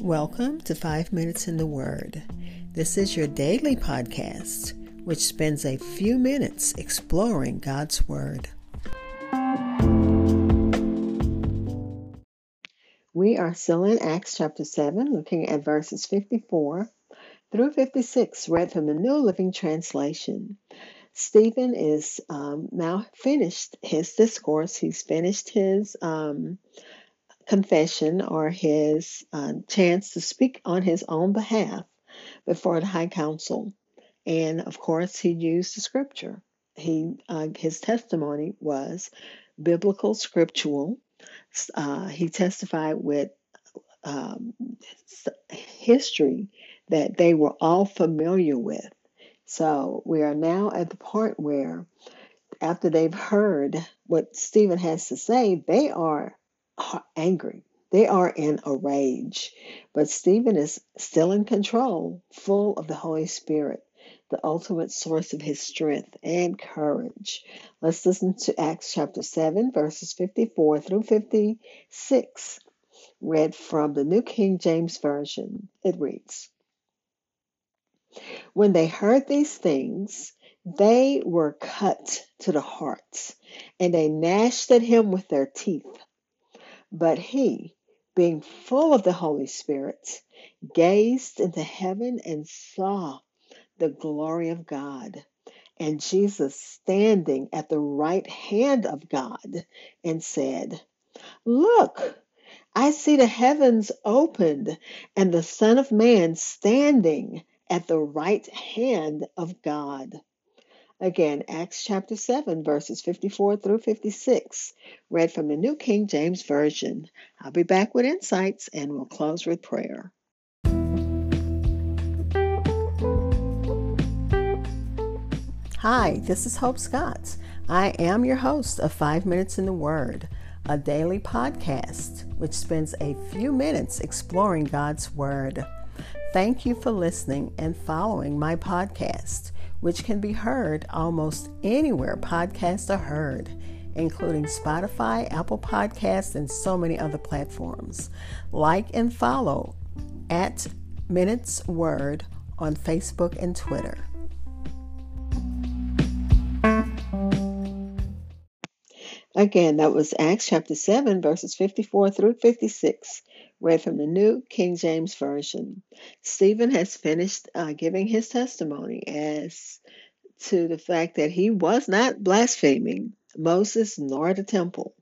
Welcome to Five Minutes in the Word. This is your daily podcast, which spends a few minutes exploring God's Word. We are still in Acts chapter 7, looking at verses 54 through 56, read from the New Living Translation. Stephen is um, now finished his discourse. He's finished his um, confession or his uh, chance to speak on his own behalf before the High Council. And of course, he used the scripture. He uh, his testimony was biblical, scriptural. Uh, he testified with um, history that they were all familiar with. So we are now at the point where, after they've heard what Stephen has to say, they are angry. They are in a rage. But Stephen is still in control, full of the Holy Spirit, the ultimate source of his strength and courage. Let's listen to Acts chapter 7, verses 54 through 56, read from the New King James Version. It reads When they heard these things, they were cut to the heart, and they gnashed at him with their teeth. But he, being full of the Holy Spirit, gazed into heaven and saw the glory of God and Jesus standing at the right hand of God and said, Look, I see the heavens opened and the Son of Man standing at the right hand of God. Again, Acts chapter 7, verses 54 through 56, read from the New King James Version. I'll be back with insights and we'll close with prayer. Hi, this is Hope Scott. I am your host of Five Minutes in the Word, a daily podcast which spends a few minutes exploring God's Word. Thank you for listening and following my podcast which can be heard almost anywhere podcasts are heard, including Spotify, Apple Podcasts, and so many other platforms. Like and follow at Minutes Word on Facebook and Twitter. Again, that was Acts chapter 7, verses 54 through 56 read from the New King James Version. Stephen has finished uh, giving his testimony as to the fact that he was not blaspheming Moses nor the temple.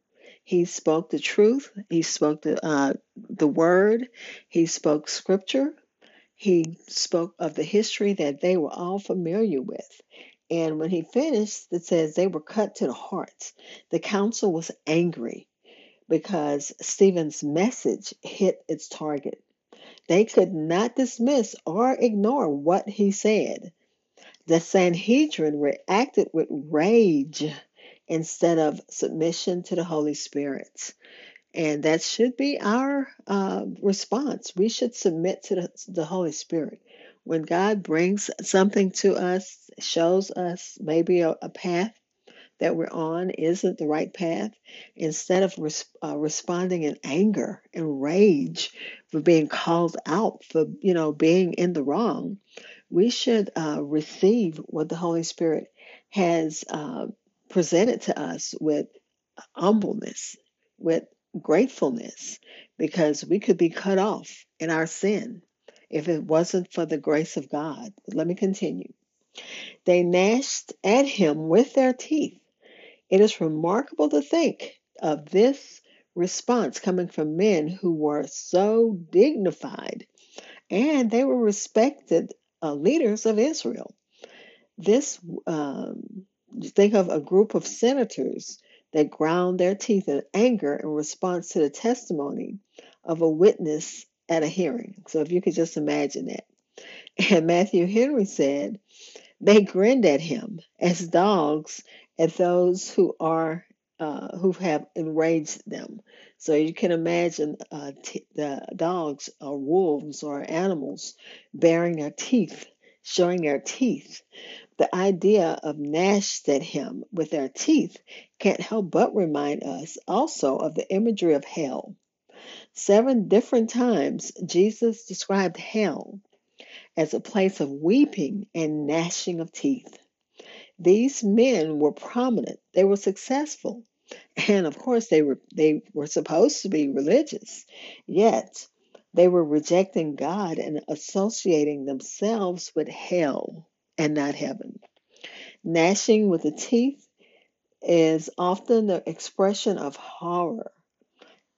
He spoke the truth. He spoke the uh, the word. He spoke scripture. He spoke of the history that they were all familiar with. And when he finished, it says they were cut to the heart. The council was angry because Stephen's message hit its target. They could not dismiss or ignore what he said. The Sanhedrin reacted with rage instead of submission to the Holy Spirit. And that should be our uh, response. We should submit to the, the Holy Spirit. When God brings something to us, shows us maybe a, a path that we're on isn't the right path, instead of res- uh, responding in anger and rage for being called out for you know being in the wrong, we should uh, receive what the Holy Spirit has uh, presented to us with humbleness, with gratefulness, because we could be cut off in our sin if it wasn't for the grace of God. Let me continue. They gnashed at him with their teeth it is remarkable to think of this response coming from men who were so dignified and they were respected uh, leaders of Israel. This, um, think of a group of senators that ground their teeth in anger in response to the testimony of a witness at a hearing. So, if you could just imagine that. And Matthew Henry said, they grinned at him as dogs at those who are uh, who have enraged them. So you can imagine uh, t- the dogs or wolves or animals baring their teeth, showing their teeth. The idea of gnashed at him with their teeth can't help but remind us also of the imagery of hell. Seven different times, Jesus described hell as a place of weeping and gnashing of teeth. These men were prominent, they were successful, and of course they were they were supposed to be religious. Yet they were rejecting God and associating themselves with hell and not heaven. Gnashing with the teeth is often the expression of horror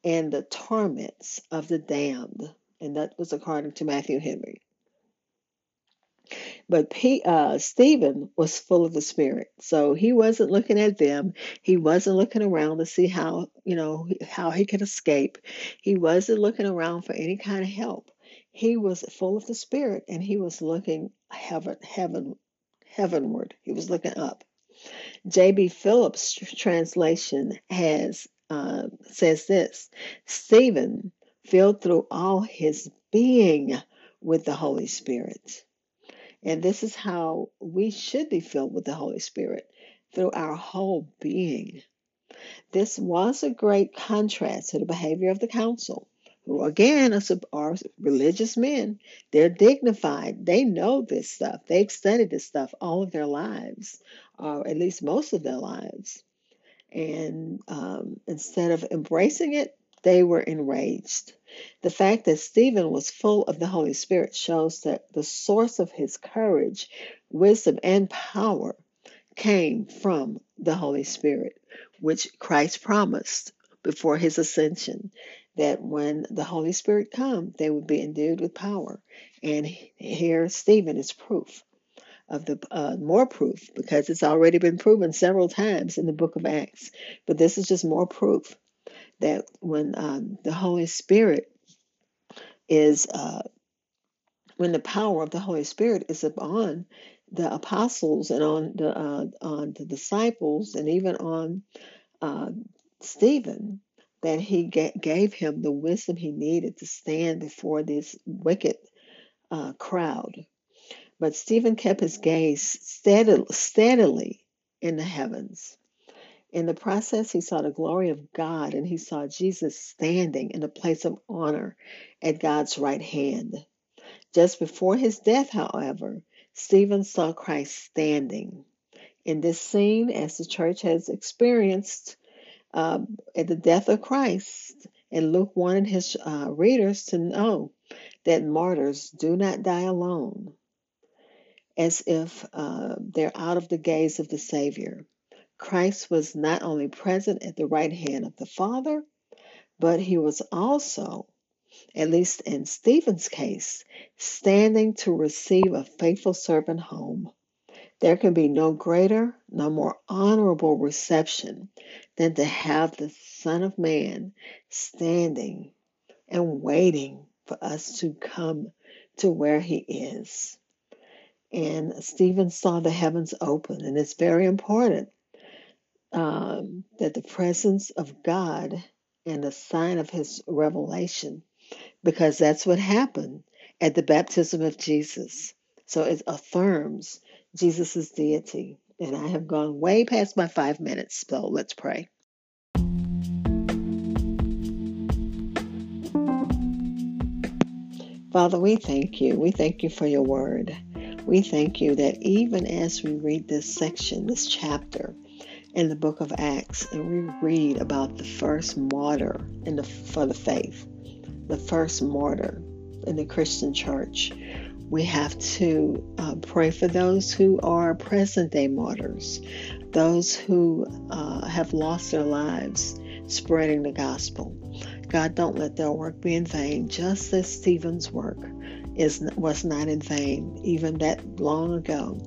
and the torments of the damned. And that was according to Matthew Henry. But P, uh, Stephen was full of the Spirit, so he wasn't looking at them. He wasn't looking around to see how you know how he could escape. He wasn't looking around for any kind of help. He was full of the Spirit, and he was looking heaven, heaven, heavenward. He was looking up. J.B. Phillips' translation has uh, says this: Stephen filled through all his being with the Holy Spirit. And this is how we should be filled with the Holy Spirit through our whole being. This was a great contrast to the behavior of the council, who again are religious men. They're dignified. They know this stuff. They've studied this stuff all of their lives, or at least most of their lives. And um, instead of embracing it, they were enraged. The fact that Stephen was full of the Holy Spirit shows that the source of his courage, wisdom, and power came from the Holy Spirit, which Christ promised before his ascension that when the Holy Spirit come, they would be endued with power. And here Stephen is proof of the uh, more proof because it's already been proven several times in the book of Acts. But this is just more proof that when um, the Holy Spirit is, uh, when the power of the Holy Spirit is upon the apostles and on the uh, on the disciples and even on uh, Stephen, that he ga- gave him the wisdom he needed to stand before this wicked uh, crowd. But Stephen kept his gaze steadily, steadily in the heavens. In the process, he saw the glory of God and he saw Jesus standing in a place of honor at God's right hand. Just before his death, however, Stephen saw Christ standing. In this scene, as the church has experienced uh, at the death of Christ, and Luke wanted his uh, readers to know that martyrs do not die alone, as if uh, they're out of the gaze of the Savior. Christ was not only present at the right hand of the Father, but he was also, at least in Stephen's case, standing to receive a faithful servant home. There can be no greater, no more honorable reception than to have the Son of Man standing and waiting for us to come to where he is. And Stephen saw the heavens open, and it's very important um, that the presence of God and the sign of his revelation, because that's what happened at the baptism of Jesus. So it affirms Jesus' deity. And I have gone way past my five minutes, so let's pray. Father, we thank you. We thank you for your word. We thank you that even as we read this section, this chapter, in the book of Acts and we read about the first martyr in the, for the faith, the first martyr in the Christian church. We have to uh, pray for those who are present day martyrs, those who uh, have lost their lives spreading the gospel. God, don't let their work be in vain, just as Stephen's work is was not in vain, even that long ago.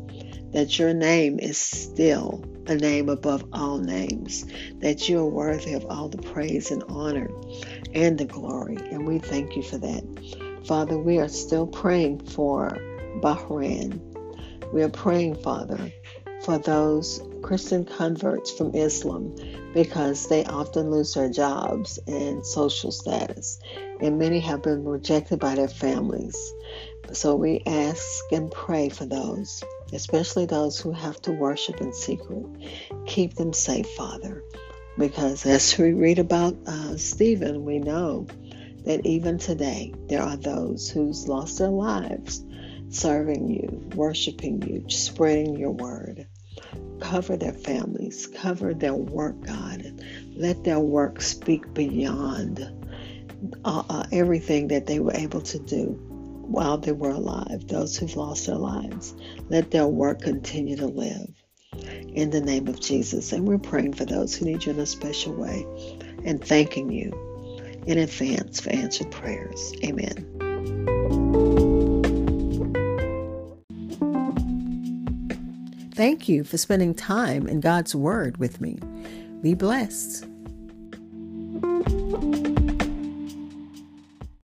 That your name is still a name above all names, that you are worthy of all the praise and honor and the glory. And we thank you for that. Father, we are still praying for Bahrain. We are praying, Father, for those Christian converts from Islam because they often lose their jobs and social status, and many have been rejected by their families. So we ask and pray for those especially those who have to worship in secret. Keep them safe, Father. Because as we read about uh, Stephen, we know that even today there are those who's lost their lives serving you, worshiping you, spreading your word. Cover their families, cover their work, God. Let their work speak beyond uh, uh, everything that they were able to do while they were alive, those who've lost their lives. Let their work continue to live in the name of Jesus. And we're praying for those who need you in a special way and thanking you in advance for answered prayers. Amen. Thank you for spending time in God's Word with me. Be blessed.